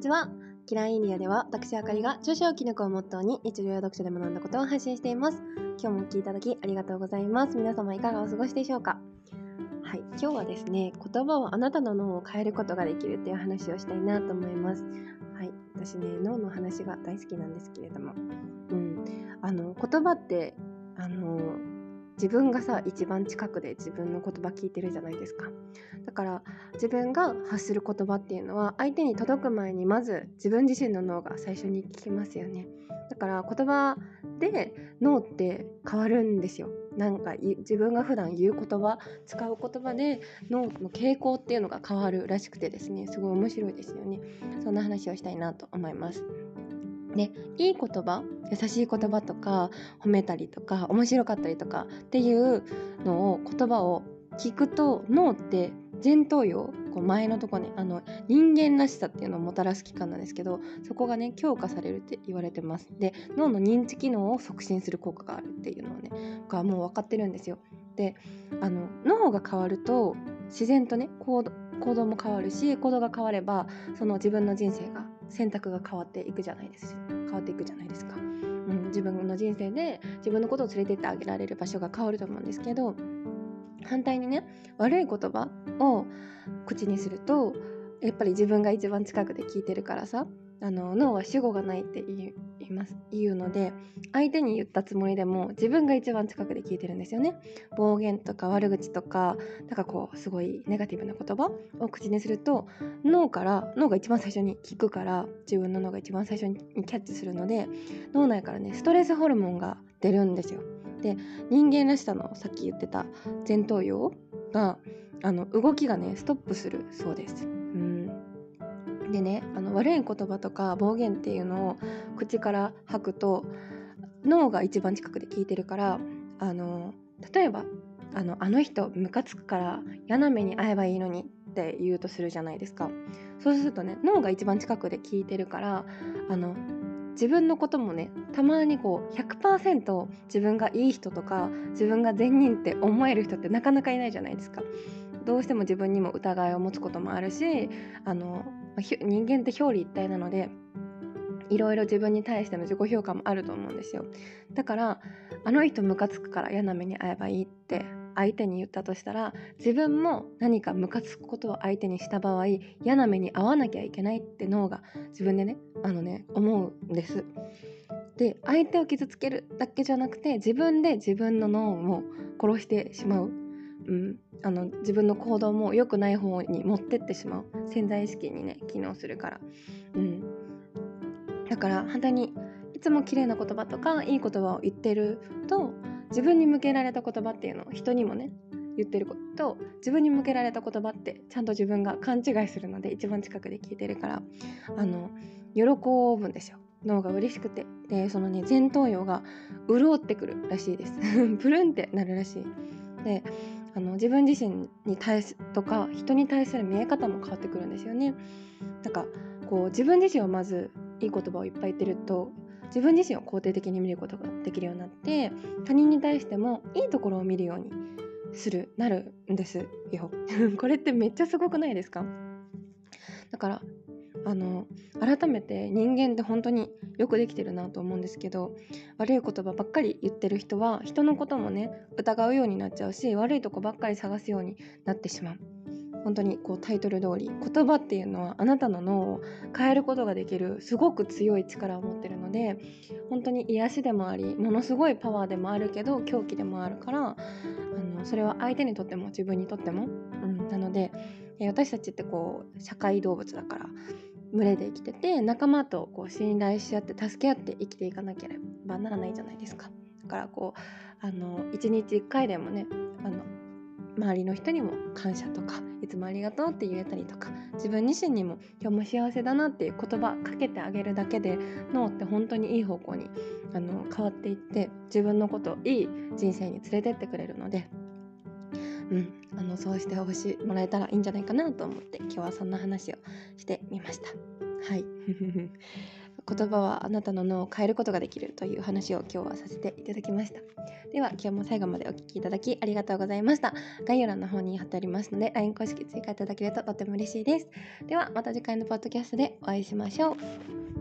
にちは。キラーインディアでは私あかりが著書を記録をモットーに日常読書で学んだことを配信しています。今日もお聞きいただきありがとうございます。皆様いかがお過ごしでしょうか？はい、今日はですね、言葉はあなたの脳を変えることができるっていう話をしたいなと思います。はい、私ね、脳の話が大好きなんですけれども、うん、あの言葉ってあの自分がさ一番近くで自分の言葉聞いてるじゃないですか。だから自分が発する言葉っていうのは相手に届く前にまず自分自身の脳が最初に聞きますよね。だから言葉で脳って変わるんですよ。なんか自分が普段言う言葉使う言葉で脳の傾向っていうのが変わるらしくてですねすごい面白いですよね。そんな話をしたいなと思います。でいい言葉優しい言葉とか褒めたりとか面白かったりとかっていうのを言葉を聞くと脳って前頭葉こう前のとこねあの人間らしさっていうのをもたらす器官なんですけどそこがね強化されるって言われてます。で脳の認知機能を促進する効果があるっていうのをねがもう分かってるんですよ。であの脳が変わると自然とね行動行動も変わるし行動が変わればその自分の人生が選択が変わっていくじゃないです変わっていくじゃないですか、うん、自分の人生で自分のことを連れてってあげられる場所が変わると思うんですけど反対にね悪い言葉を口にするとやっぱり自分が一番近くで聞いてるからさあの脳は主語がないって言います。言うので相手に言ったつもりでも自分が一番近くで聞いてるんですよね。暴言とか悪口とかなんかこうすごいネガティブな言葉を口にすると脳から脳が一番最初に聞くから自分の脳が一番最初にキャッチするので脳内からねストレスホルモンが出るんですよ。で人間らしさのさっき言ってた前頭葉があの動きがねストップするそうです。でねあの悪い言葉とか暴言っていうのを口から吐くと脳が一番近くで聞いてるからあの例えばあの「あの人ムカつくから嫌な目に遭えばいいのに」って言うとするじゃないですかそうするとね脳が一番近くで聞いてるからあの自分のこともねたまにこう100%自分がいい人とか自分が善人って思える人ってなかなかいないじゃないですか。どうしても自分にも疑いを持つこともあるしあの人間って表裏一体なのでいろいろ自分に対しての自己評価もあると思うんですよ。だからあの人ムカつくから嫌な目に遭えばいいって相手に言ったとしたら自分も何かムカつくことを相手にした場合嫌な目に遭わなきゃいけないって脳が自分でねあのね思うんです。で相手を傷つけるだけじゃなくて自分で自分の脳を殺してしまう。うん、あの自分の行動も良くない方に持ってってしまう。潜在意識にね機能するから、うん、だから反対にいつも綺麗な言葉とかいい言葉を言ってると自分に向けられた言葉っていうのを人にもね言ってること自分に向けられた言葉ってちゃんと自分が勘違いするので一番近くで聞いてるからあの喜ぶんですよ。脳が嬉しくて。でそのね前頭葉が潤ってくるらしいです。プルンってなるらしい。であの自分自身に対すとか人に対する見え方も変わってくるんですよね。なんかこう自分自身をまずいい言葉をいっぱい言ってると自分自身を肯定的に見ることができるようになって他人に対してもいいところを見るようにするなるんですよ。これってめっちゃすごくないですか？だからあの改めて人間って本当によくできてるなと思うんですけど悪い言葉ばっかり言ってる人は人のこともね疑うようになっちゃうし悪いとこばっかり探すようになってしまう。本当にこうタイトル通り言葉っていうのはあなたの脳を変えることができるすごく強い力を持ってるので本当に癒しでもありものすごいパワーでもあるけど狂気でもあるからあのそれは相手にとっても自分にとっても、うん、なので私たちってこう社会動物だから群れで生きてて仲間とこう信頼し合って助け合って生きていかなければならないじゃないですか。だからこうあの1日1回でもねあの周りの人にも感謝とかいつもありがとうって言えたりとか自分自身にも今日も幸せだなっていう言葉かけてあげるだけで脳って本当にいい方向にあの変わっていって自分のことをいい人生に連れてってくれるのでうん、あのそうしてほしいもらえたらいいんじゃないかなと思って今日はそんな話をしてみました。はい。言葉はあなたの脳を変えることができるという話を今日はさせていただきました。では今日も最後までお聴きいただきありがとうございました。概要欄の方に貼ってありますので LINE 公式追加いただけるととても嬉しいです。ではまた次回のポッドキャストでお会いしましょう。